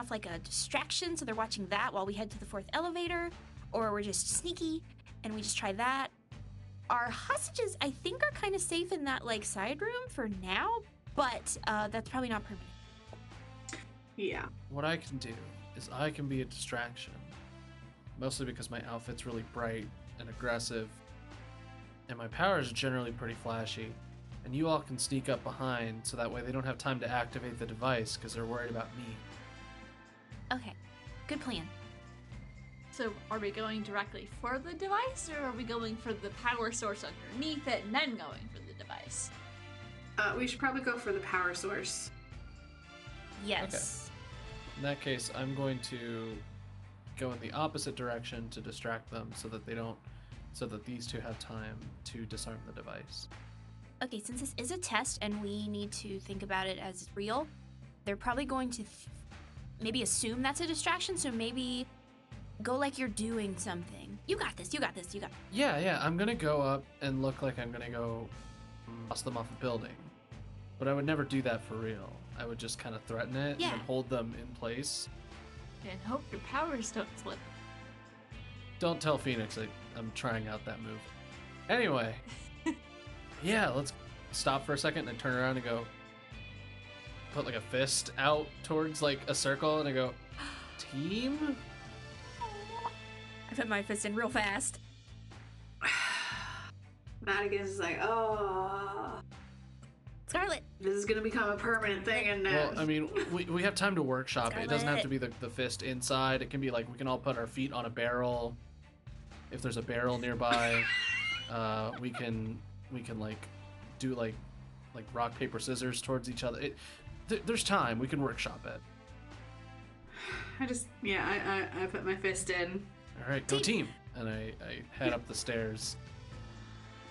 off like a distraction so they're watching that while we head to the fourth elevator, or we're just sneaky and we just try that. Our hostages, I think, are kind of safe in that like side room for now, but uh, that's probably not permanent. Yeah. What I can do is I can be a distraction. Mostly because my outfit's really bright and aggressive, and my powers are generally pretty flashy. And you all can sneak up behind so that way they don't have time to activate the device because they're worried about me. Okay, good plan. So, are we going directly for the device, or are we going for the power source underneath it and then going for the device? Uh, we should probably go for the power source. Yes. Okay. In that case, I'm going to go in the opposite direction to distract them so that they don't, so that these two have time to disarm the device. Okay, since this is a test and we need to think about it as real, they're probably going to th- maybe assume that's a distraction, so maybe go like you're doing something. You got this, you got this, you got Yeah, yeah, I'm gonna go up and look like I'm gonna go toss them off a building. But I would never do that for real. I would just kind of threaten it Yeah. and hold them in place. And hope your powers don't slip. Don't tell Phoenix I, I'm trying out that move. Anyway, yeah, let's stop for a second and turn around and go. Put like a fist out towards like a circle and I go, team? I put my fist in real fast. Madigan's is like, oh, Scarlet. this is gonna become a permanent thing, and uh, Well, I mean, we, we have time to workshop it. It doesn't have to be the, the fist inside. It can be like we can all put our feet on a barrel. If there's a barrel nearby, uh, we can we can like do like like rock paper scissors towards each other. It, th- there's time. We can workshop it. I just yeah, I, I I put my fist in. All right, go team. And I, I head up the stairs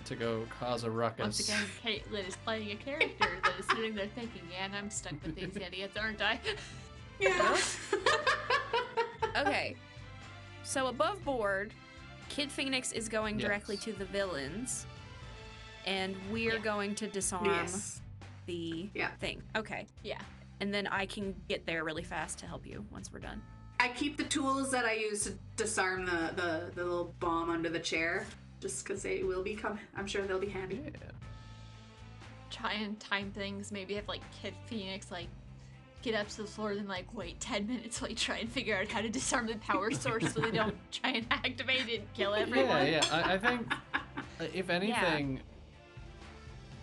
to go cause a ruckus. Once again, Caitlin is playing a character that is sitting there thinking, yeah, and I'm stuck with these idiots, aren't I? Yeah. Okay. So above board, Kid Phoenix is going directly Yes. to the villains, and we're Yeah. going to disarm yes. The Yeah. thing. Okay. Yeah. And then I can get there really fast to help you once we're done. I keep the tools that I use to disarm the the, the little bomb under the chair, just because they will be coming. I'm sure they'll be handy. Yeah. Try and time things. Maybe have like Kid Phoenix like get up to the floor and like wait 10 minutes while you try and figure out how to disarm the power source so they don't try and activate it and kill everyone. Yeah, yeah. I, I think, uh, if anything,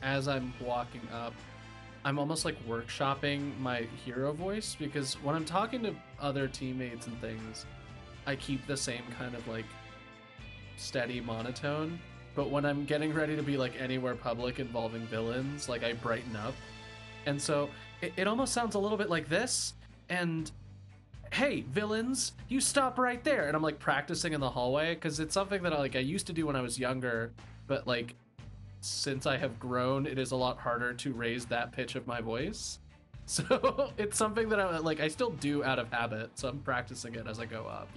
as I'm walking up, I'm almost like workshopping my hero voice because when I'm talking to other teammates and things, I keep the same kind of like steady monotone. But when I'm getting ready to be like anywhere public involving villains, like I brighten up. And so it, it almost sounds a little bit like this. And hey villains you stop right there and i'm like practicing in the hallway because it's something that I, like i used to do when i was younger but like since i have grown it is a lot harder to raise that pitch of my voice so it's something that i like i still do out of habit so i'm practicing it as i go up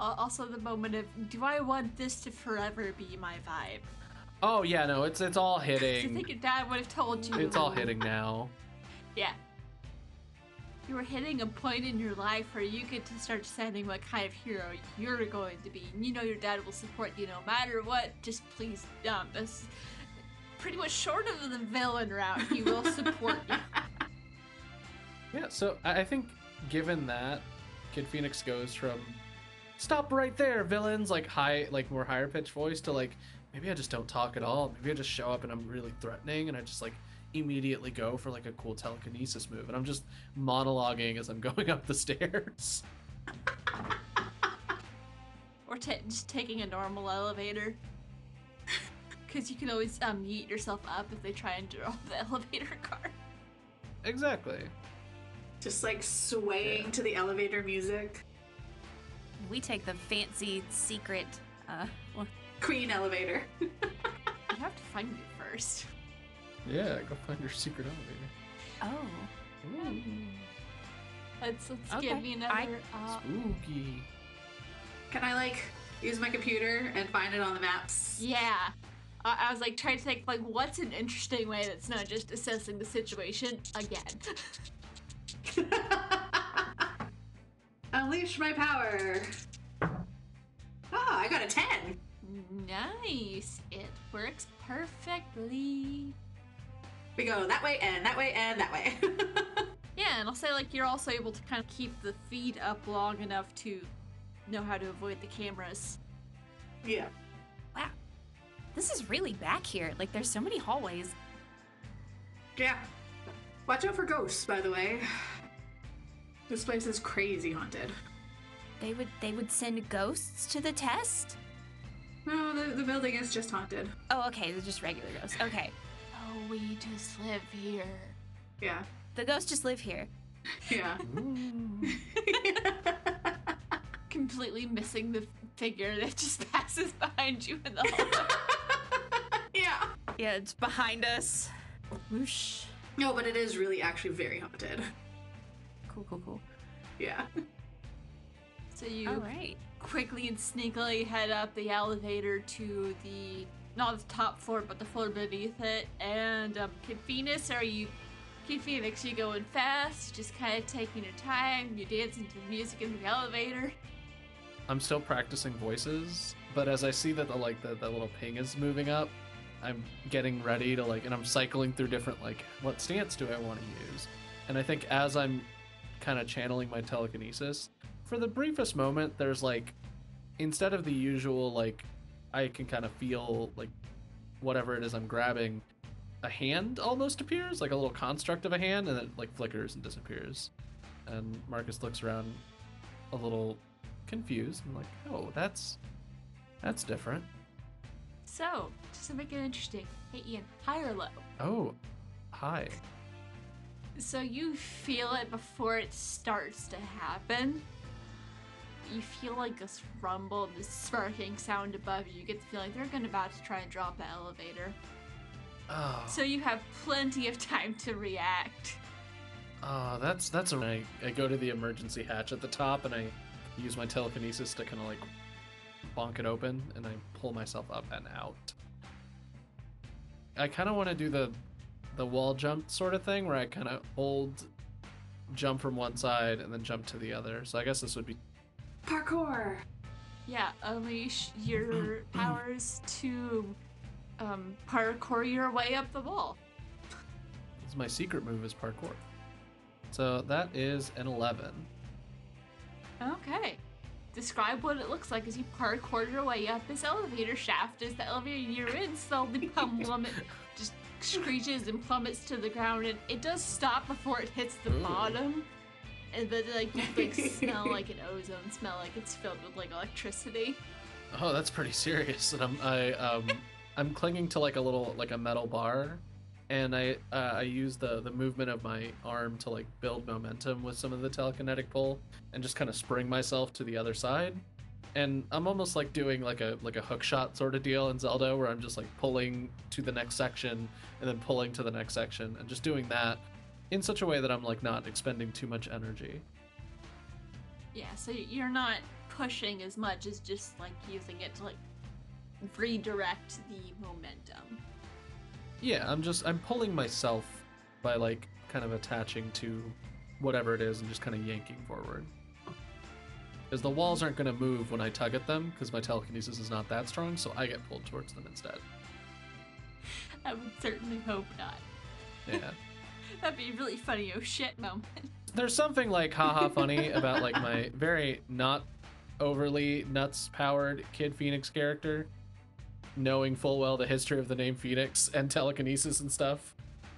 Al- Also, the moment of, do I want this to forever be my vibe? oh yeah no it's it's all 'Cause I hitting think your dad would have told you. it's all hitting now Yeah. You were hitting a point in your life where you get to start deciding what kind of hero you're going to be. And you know your dad will support you no matter what. Just please, um, this pretty much short of the villain route, he will support you. Yeah, so I think given that, Kid Phoenix goes from stop right there, villains, like high, like more higher pitched voice to like maybe I just don't talk at all. Maybe I just show up and I'm really threatening and I just like immediately go for like a cool telekinesis move and I'm just monologuing as I'm going up the stairs. Or ta just taking a normal elevator. Because you can always um, yeet yourself up if they try and drop the elevator car. exactly. Just like swaying Yeah. to the elevator music. We take the fancy secret. Uh, Queen elevator. You have to find it first. Yeah, go find your secret elevator. oh, Ooh, Let's, let's Okay. give me another. I- uh, spooky. Can I like use my computer and find it on the maps? Yeah. I, I was like trying to think like what's an interesting way that's not just assessing the situation again. Unleash my power. Ah, I got a 10. Nice. It works perfectly. We go that way and that way and that way. Yeah, and I'll say like you're also able to kind of keep the feed up long enough to know how to avoid the cameras. yeah. Wow. This is really back here. Like, there's so many hallways. Yeah. Watch out for ghosts, by the way. This place is crazy haunted. They would they would send ghosts to the test? No, the, the building is just haunted. Oh, okay, they're just regular ghosts. Okay. Oh, we just live here. Yeah. The ghosts just live here. Yeah. Ooh. Completely missing the figure that just passes behind you in the hallway. yeah. Yeah, it's behind us. Whoosh. No, but it is really actually very haunted. Cool, cool, cool. Yeah. so you All right. quickly and sneakily head up the elevator to the not the top floor but the floor beneath it and um kid phoenix are you kid phoenix you going fast just kind of taking your time you dancing to the music in the elevator I'm still practicing voices, but as I see that the like the, the little ping is moving up, I'm getting ready to like and I'm cycling through different like what stance do I want to use? And I think as I'm kind of channeling my telekinesis, for the briefest moment there's like instead of the usual like I can kind of feel like whatever it is I'm grabbing, a hand almost appears, like a little construct of a hand, and it like flickers and disappears. And Marcus looks around a little confused and like, oh, that's that's different. So just to make it interesting hey ian high or low Oh, high. so you feel it before it starts to happen you feel like this rumble this sparking sound above you you get the feeling they're gonna about to try and drop the elevator Oh, So you have plenty of time to react. oh, that's that's a. I, I go to the emergency hatch at the top and I use my telekinesis to kind of like bonk it open and I pull myself up and out. I kind of want to do the the wall jump sort of thing where I kind of hold jump from one side and then jump to the other. So I guess this would be Parkour. Yeah, unleash your powers to um, parkour your way up the wall. this my secret move is parkour. So that is an 11. Okay. Describe what it looks like as you parkour your way up this elevator shaft as the elevator you're in slowly plummet, just screeches and plummets to the ground, and it does stop before it hits the Ooh. bottom. And but like you like smell like an ozone smell, like it's filled with like electricity. Oh, that's pretty serious. And I'm I um I'm clinging to like a little like a metal bar, and I uh, I use the the movement of my arm to like build momentum with some of the telekinetic pull, and just kind of spring myself to the other side. And I'm almost like doing like a like a hook shot sort of deal in Zelda, where I'm just like pulling to the next section and then pulling to the next section, and just doing that in such a way that I'm like not expending too much energy. Yeah, so you're not pushing as much as just like using it to like redirect the momentum. Yeah, I'm just I'm pulling myself by like kind of attaching to whatever it is and just kind of yanking forward. Because the walls aren't going to move when I tug at them because my telekinesis is not that strong, so I get pulled towards them instead. I would certainly hope not. Yeah. That'd be a really funny oh shit moment. There's something like haha funny about like my very not overly nuts powered Kid Phoenix character, knowing full well the history of the name Phoenix and telekinesis and stuff.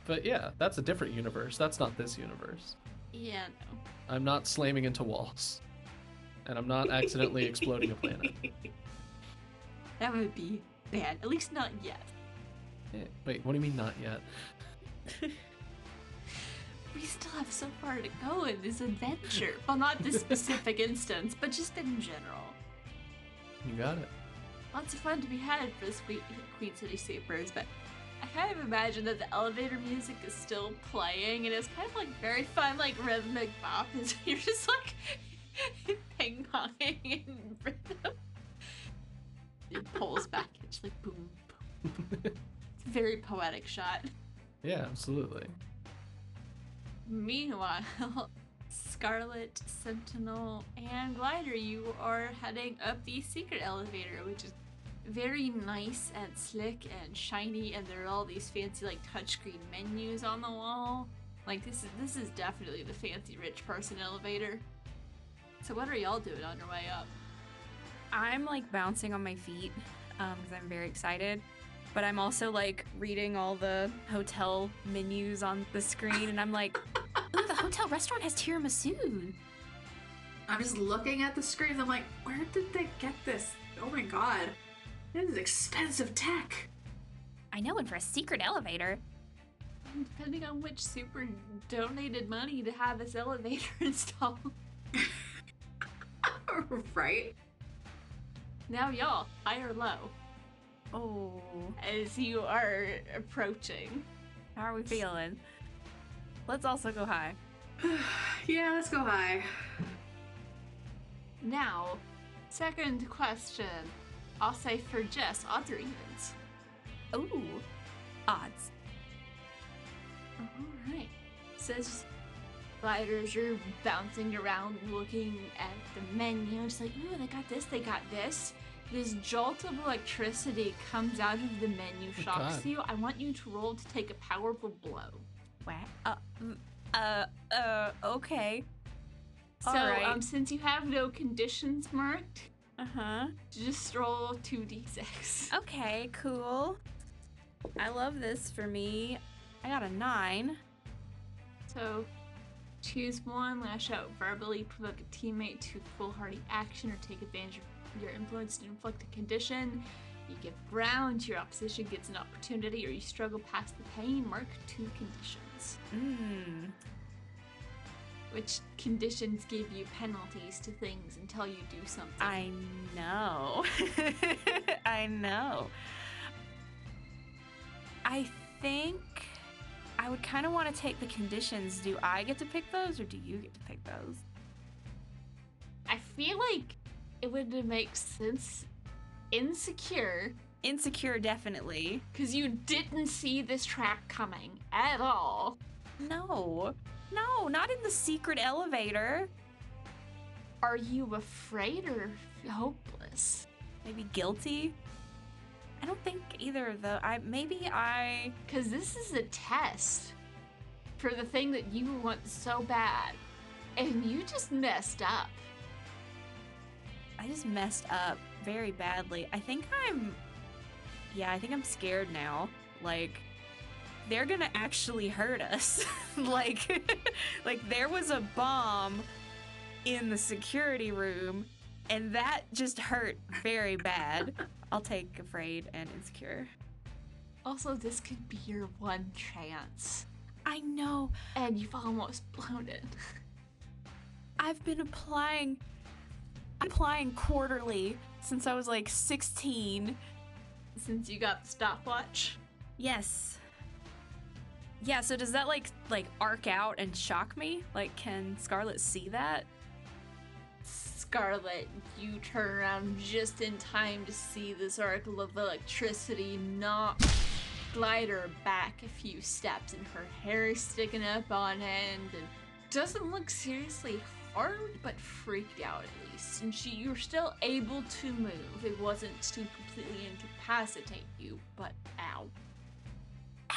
But yeah, that's a different universe. That's not this universe. Yeah, no. I'm not slamming into walls. And I'm not accidentally exploding a planet. That would be bad. At least not yet. Eh, Wait, what do you mean not yet? We still have so far to go in this adventure. Well, not this specific instance, but just in general. You got it. Lots of fun to be had for the Queen, Queen City Supers, but I kind of imagine that the elevator music is still playing, and it's kind of like very fun, like rhythmic bop. As you're just like ping ponging in rhythm. It pulls back, it's like boom, boom. It's a very poetic shot. Yeah, absolutely. Meanwhile, Scarlet, Sentinel, and Glider, you are heading up the secret elevator, which is very nice and slick and shiny, and there are all these fancy like touchscreen menus on the wall. Like this is this is definitely the fancy rich person elevator. So what are y'all doing on your way up? I'm like bouncing on my feet um, because I'm very excited. But I'm also like reading all the hotel menus on the screen, and I'm like, ooh, the hotel restaurant has tiramisu. I'm just looking at the screen. I'm like, where did they get this? Oh my god. This is expensive tech. I know, and for a secret elevator. Depending on which super donated money to have this elevator installed. right? Now, y'all, high or low? Oh, As you are approaching. how are we feeling? Let's also go high. yeah, let's go high. Now, second question. I'll say for Jess, odds or evens? Ooh, odds. Alright. Says gliders are bouncing around looking at the menu. It's like, ooh, they got this, they got this. This jolt of electricity comes out of the menu, shocks God. you. I want you to roll to take a powerful blow. What? Uh, uh, uh, okay. So, Alright. um, since you have no conditions marked, Uh huh. just roll 2d6. Okay, cool. I love this for me. I got a nine. So, choose one, lash out verbally, provoke a teammate to foolhardy action, or take advantage of your influence to inflict a condition. You give ground, your opposition gets an opportunity, or you struggle past the pain. Mark two conditions. Mmm. Which conditions give you penalties to things until you do something. I know. I know. I think I would kind of want to take the conditions. Do I get to pick those or do you get to pick those? I feel like it would make sense. Insecure, Insecure, definitely. because you didn't see this trap coming at all. No. No, not in the secret elevator. Are you afraid or hopeless? Maybe guilty. I don't think either of the. I maybe I. Because this is a test for the thing that you want so bad. And you just messed up. I just messed up very badly. I think I'm. Yeah, I think I'm scared now. Like, they're gonna actually hurt us. like, like there was a bomb in the security room, and that just hurt very bad. I'll take afraid and insecure. Also, this could be your one chance. I know. And you've almost blown it. I've been applying applying quarterly since I was like 16. Since you got the stopwatch. Yes. Yeah, so does that like like arc out and shock me? Like can Scarlet see that? Scarlet, you turn around just in time to see this arc of electricity knock Glider back a few steps, and her hair is sticking up on end, and doesn't look seriously harmed, but freaked out at least. And she, you're still able to move. It wasn't to completely incapacitate you, but ow.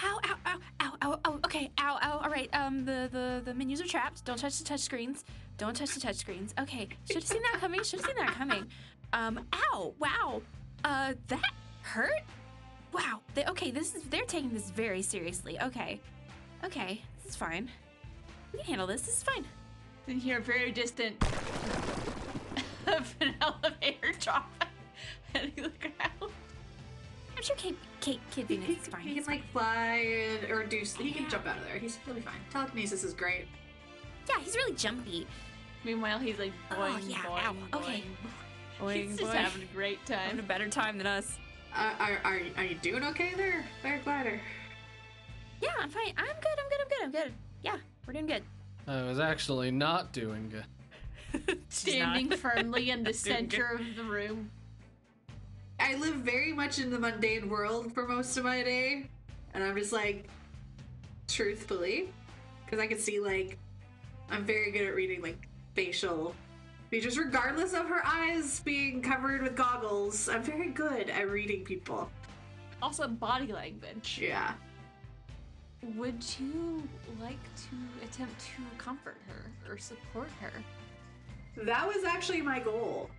Ow, ow, ow, ow, ow, ow. Okay, ow, ow. All right. Um, the the the menus are trapped. Don't touch the touch screens. Don't touch the touch screens. Okay, should have seen that coming. Should have seen that coming. Um, ow, wow. Uh, that hurt. Wow. They, okay, this is they're taking this very seriously. Okay, okay, this is fine. We can handle this. This is fine. Then hear a very distant elevator drop, and you look around. I'm sure Kate, Kate, Kid He, Venus he, is fine. he can like fly and, or do. He can jump out of there. He's really fine. Telekinesis is great. yeah, he's really jumpy. Meanwhile, he's like Oh, boing, yeah, boing, ow, boing. okay. He's just having a great time. having a better time than us. Uh, are, are, are you doing okay there, Bear Glider? Yeah, I'm fine. I'm good. I'm good. I'm good. I'm good. Yeah, we're doing good. I was actually not doing good. Standing firmly in the center of the room. I live very much in the mundane world for most of my day, and I'm just like, truthfully, because I can see like I'm very good at reading like facial features, regardless of her eyes being covered with goggles. I'm very good at reading people. Also, body language. Yeah. Would you like to attempt to comfort her or support her? That was actually my goal.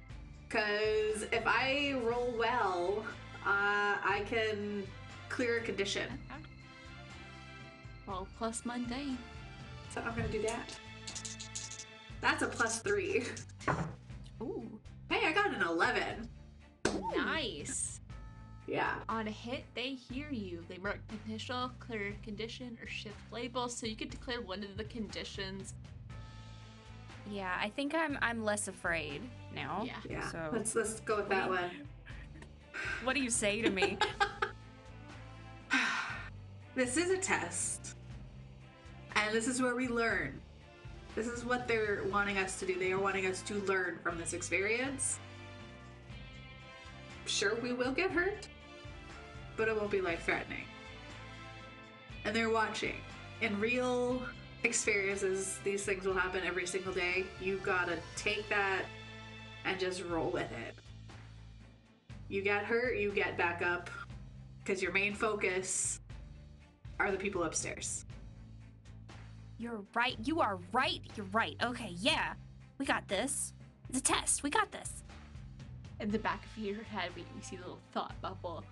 Because if I roll well, uh, I can clear a condition. Well, plus mundane. So I'm gonna do that. That's a plus three. Ooh, Hey, I got an 11. nice. Yeah. On a hit, they hear you. They mark potential, clear condition, or shift label, so you can declare one of the conditions. Yeah, I think I'm I'm less afraid now. Yeah. Yeah. So- Let's let's go with that one. What do you say to me? This is a test. And this is where we learn. This is what they're wanting us to do. They are wanting us to learn from this experience. Sure, we will get hurt, but it won't be life threatening. And they're watching. In real experiences, these things will happen every single day. You gotta take that and just roll with it. You get hurt, you get back up, because your main focus are the people upstairs. You're right. You are right. You're right. Okay, yeah. We got this. It's a test. We got this. In the back of your head, we, we see a little thought bubble.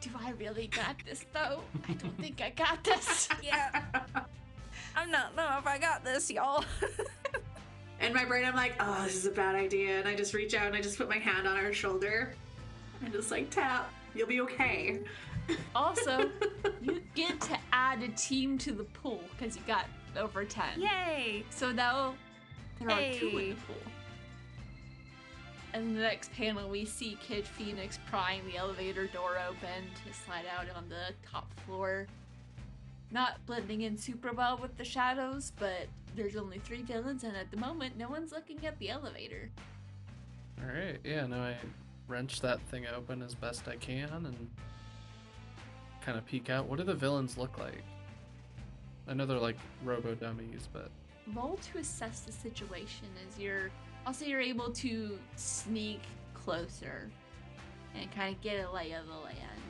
Do I really got this though? I don't think I got this. Yeah. I'm not know if I got this, y'all. In my brain, I'm like, oh, this is a bad idea. And I just reach out and I just put my hand on her shoulder and just like tap. You'll be okay. Also, you get to add a team to the pool because you got over 10. Yay. So now there are two in the pool. And the next panel, we see Kid Phoenix prying the elevator door open to slide out on the top floor. Not blending in super well with the shadows, but there's only three villains, and at the moment, no one's looking at the elevator. All right. Yeah. No, I wrench that thing open as best I can and kind of peek out. What do the villains look like? I know they're like robo dummies, but roll to assess the situation as you're also you're able to sneak closer and kind of get a lay of the land and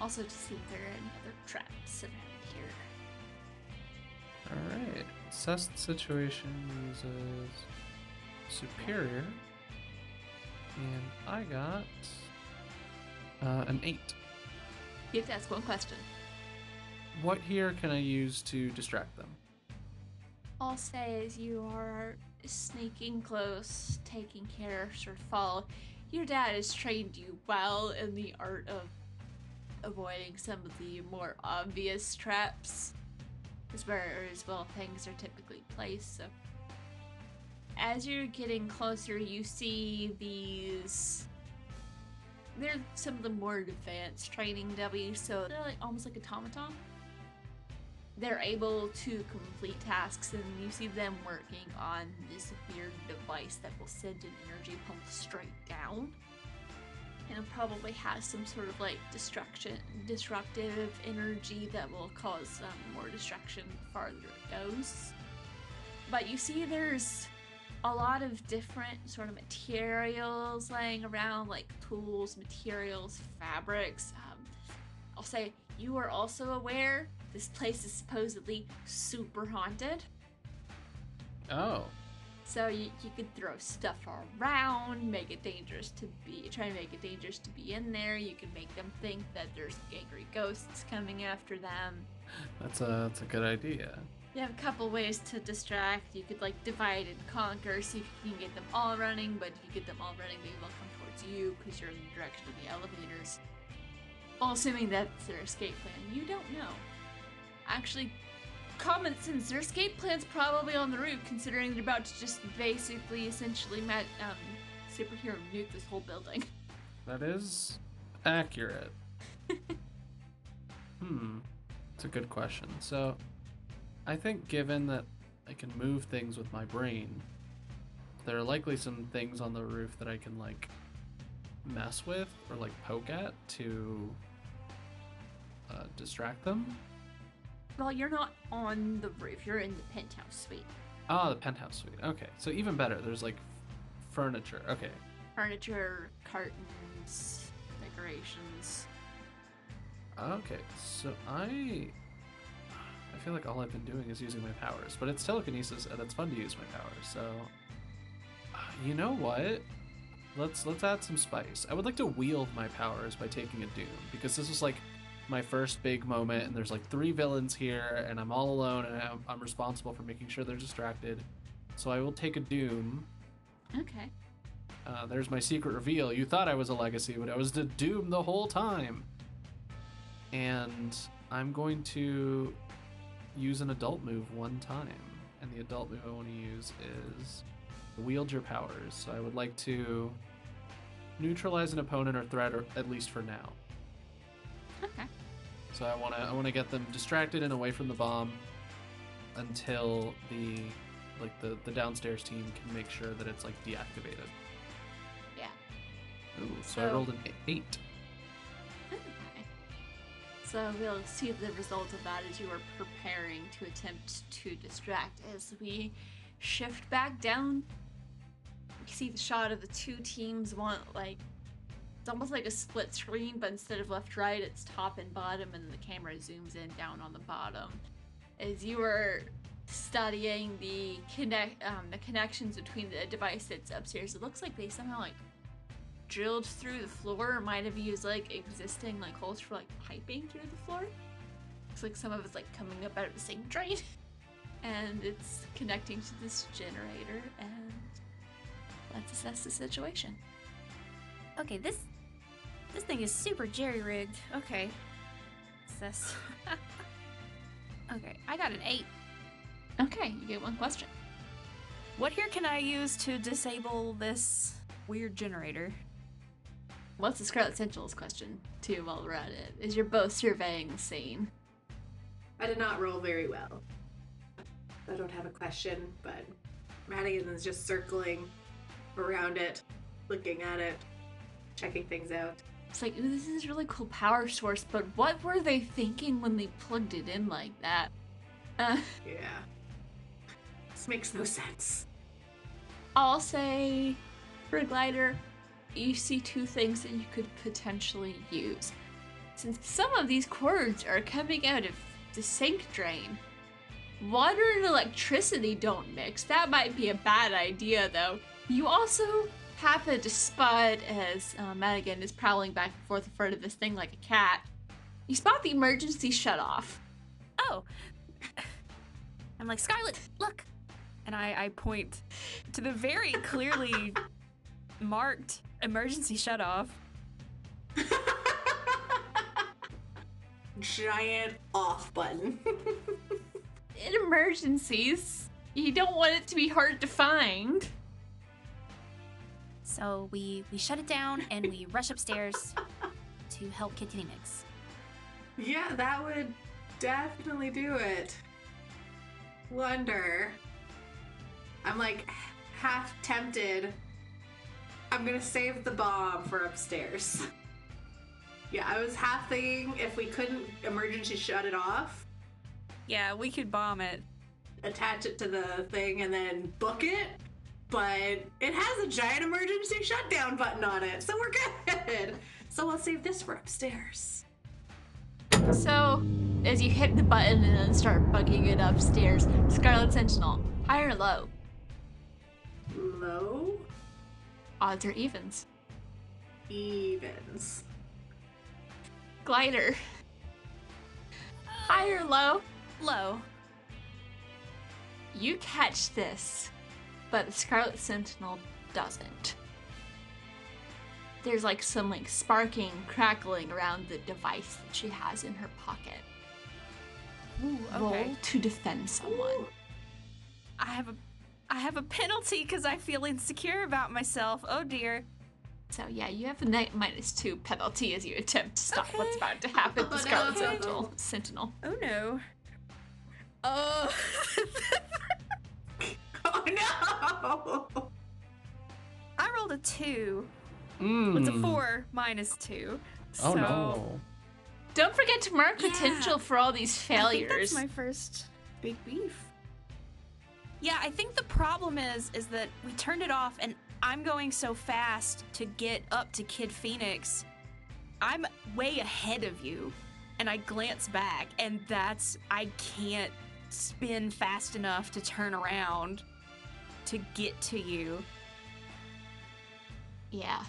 also to see if there are any other traps around here all right. Assess the situation uses superior, and I got uh, an eight. you have to ask one question What here can I use to distract them? i'll say as you are sneaking close taking care sort of follow your dad has trained you well in the art of avoiding some of the more obvious traps. Is where as well things are typically placed so. As you're getting closer you see these they're some of the more advanced training W's, so they're like almost like automaton. They're able to complete tasks and you see them working on this weird device that will send an energy pulse straight down and it probably has some sort of like destruction disruptive energy that will cause um, more destruction the farther it goes. But you see there's a lot of different sort of materials laying around like tools materials fabrics. Um, i'll say you are also aware this place is supposedly super haunted. Oh, so you, you could throw stuff around, make it dangerous to be, try to make it dangerous to be in there. You could make them think that there's angry ghosts coming after them. that's a that's a good idea. You have a couple ways to distract. You could like divide and conquer, see if you can get them all running. But if you get them all running, they'll come towards you because you're in the direction of the elevators. Well, assuming that's their escape plan, you don't know. Actually, common sense, their escape plan's probably on the roof, considering they're about to just basically, essentially, met, um, superhero nuke this whole building. That is accurate. hmm. It's a good question. So, I think given that I can move things with my brain, there are likely some things on the roof that I can like mess with or like poke at to uh, distract them. Well, you're not on the roof. You're in the penthouse suite. Oh, the penthouse suite. Okay, so even better. There's like furniture. Okay. Furniture, curtains, decorations. Okay, so I I feel like all I've been doing is using my powers, but it's telekinesis and it's fun to use my powers. So you know what? Let's let's add some spice. I would like to wield my powers by taking a doom because this is like my first big moment and there's like three villains here and I'm all alone and I'm, I'm responsible for making sure they're distracted. So I will take a doom. Okay. Uh, there's my secret reveal. You thought I was a legacy, but I was the doom the whole time. And I'm going to use an adult move one time. And the adult move I want to use is wield your powers. So I would like to neutralize an opponent or threat, or at least for now. Okay. So I want to I want to get them distracted and away from the bomb until the like the the downstairs team can make sure that it's like deactivated. Yeah. Ooh, so, I rolled an eight. Okay. So we'll see the result of that as you are preparing to attempt to distract. As we shift back down, we see the shot of the two teams want like it's almost like a split screen, but instead of left right, it's top and bottom, and the camera zooms in down on the bottom. As you are studying the connect um, the connections between the device that's upstairs, it looks like they somehow like drilled through the floor or might have used like existing like holes for like piping through the floor. Looks like some of it's like coming up out of the same drain. and it's connecting to this generator and let's assess the situation. Okay, this this thing is super jerry rigged. Okay. What's this? okay, I got an eight. Okay, you get one question. What here can I use to disable this weird generator? What's the Scarlet Sentinel's question too while we're at it? Is you're both surveying the scene. I did not roll very well. I don't have a question, but Madigan is just circling around it, looking at it, checking things out. It's like, ooh, this is a really cool power source, but what were they thinking when they plugged it in like that? Uh, Yeah. This makes no sense. I'll say for a glider, you see two things that you could potentially use. Since some of these cords are coming out of the sink drain, water and electricity don't mix. That might be a bad idea, though. You also happen to spot as uh, Madigan is prowling back and forth in front of this thing like a cat. You spot the emergency shut off. Oh. I'm like, Scarlet, look. And I, I point to the very clearly marked emergency shut off. Giant off button. In emergencies, you don't want it to be hard to find. So we we shut it down and we rush upstairs to help Kitty Mix. yeah, that would definitely do it. Wonder. I'm like half tempted. I'm gonna save the bomb for upstairs. Yeah, I was half thinking if we couldn't emergency shut it off, Yeah, we could bomb it. attach it to the thing and then book it. But it has a giant emergency shutdown button on it, so we're good. So I'll save this for upstairs. So, as you hit the button and then start bugging it upstairs, Scarlet Sentinel, high or low? Low Odds or evens? evens. Glider, high or low? Low. You catch this, but the Scarlet Sentinel doesn't. There's like some like sparking, crackling around the device that she has in her pocket. Ooh, Roll to defend someone. I have a I have a penalty because I feel insecure about myself. Oh dear. So yeah, you have a night minus two penalty as you attempt to stop what's about to happen Oh, to Scarlet no. Sentinel. Sentinel. Oh no. Oh. Oh no! I rolled a two. Mm. It's a four minus two. Oh so no. Don't forget to mark Yeah. potential for all these I think failures. that's my first Big beef. Yeah, I think the problem is is that we turned it off and I'm going so fast to get up to Kid Phoenix. I'm way ahead of you. And I glance back and that's I can't spin fast enough to turn around to get to you. Yeah.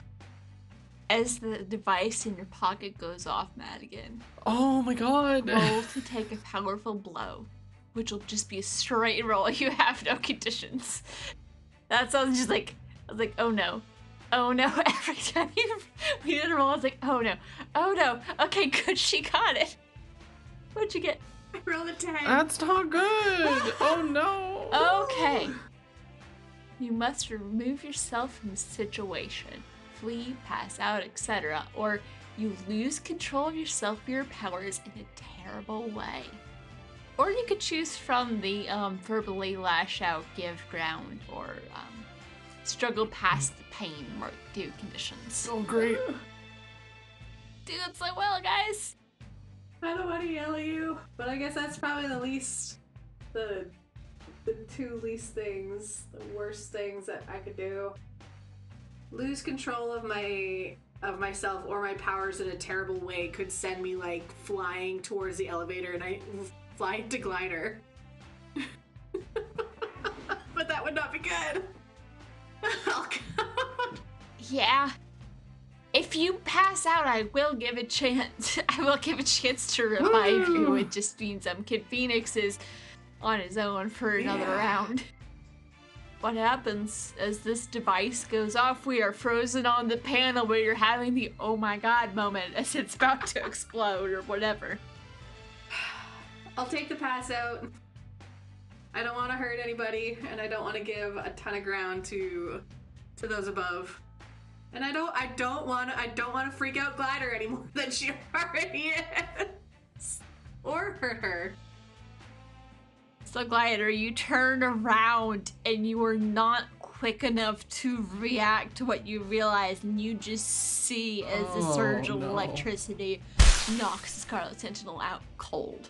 As the device in your pocket goes off, Madigan, Oh my god. roll to take a powerful blow, which will just be a straight roll. You have no conditions. That sounds just like I was like, oh no, oh no. Every time you we did a roll, I was like, oh no, oh no. Okay, good, she got it. What'd you get? I rolled a 10. That's not good. Oh no. Okay. You must remove yourself from the situation, flee, pass out, etc., or you lose control of yourself or your powers in a terrible way. Or you could choose from the um, verbally lash out, give ground, or um, struggle past the pain or do conditions. Oh great. Doing so well, guys! I don't want to yell at you, but I guess that's probably the least, the, the two least things, the worst things that I could do. Lose control of my of myself or my powers in a terrible way could send me like flying towards the elevator and I fly into glider. but that would not be good. Oh, God. Yeah. If you pass out, I will give a chance. I will give a chance to revive you. Hmm. It just means I'm Kid Phoenix is on his own for another Yeah. round. What happens as this device goes off? We are frozen on the panel where you're having the oh my god moment as it's about to explode or whatever. I'll take the pass out. I don't want to hurt anybody, and I don't want to give a ton of ground to to those above. And I don't I don't want I don't want to freak out Glider anymore than she already is, or hurt her. So, Glider, you turn around and you are not quick enough to react to what you realize, and you just see as the Oh, surge of no. electricity knocks the Scarlet Sentinel out cold.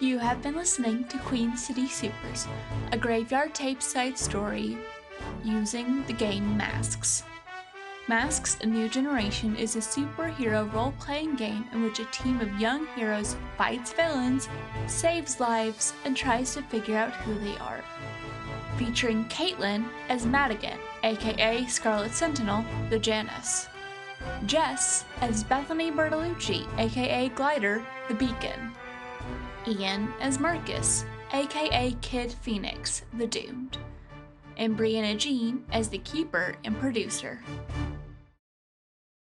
You have been listening to Queen City Supers, a graveyard tape side story using the game Masks. Masks A New Generation is a superhero role playing game in which a team of young heroes fights villains, saves lives, and tries to figure out who they are. Featuring Caitlin as Madigan, aka Scarlet Sentinel, the Janus. Jess as Bethany Bertolucci, aka Glider, the Beacon. Ian as Marcus, aka Kid Phoenix, the Doomed and Brianna Jean as the keeper and producer.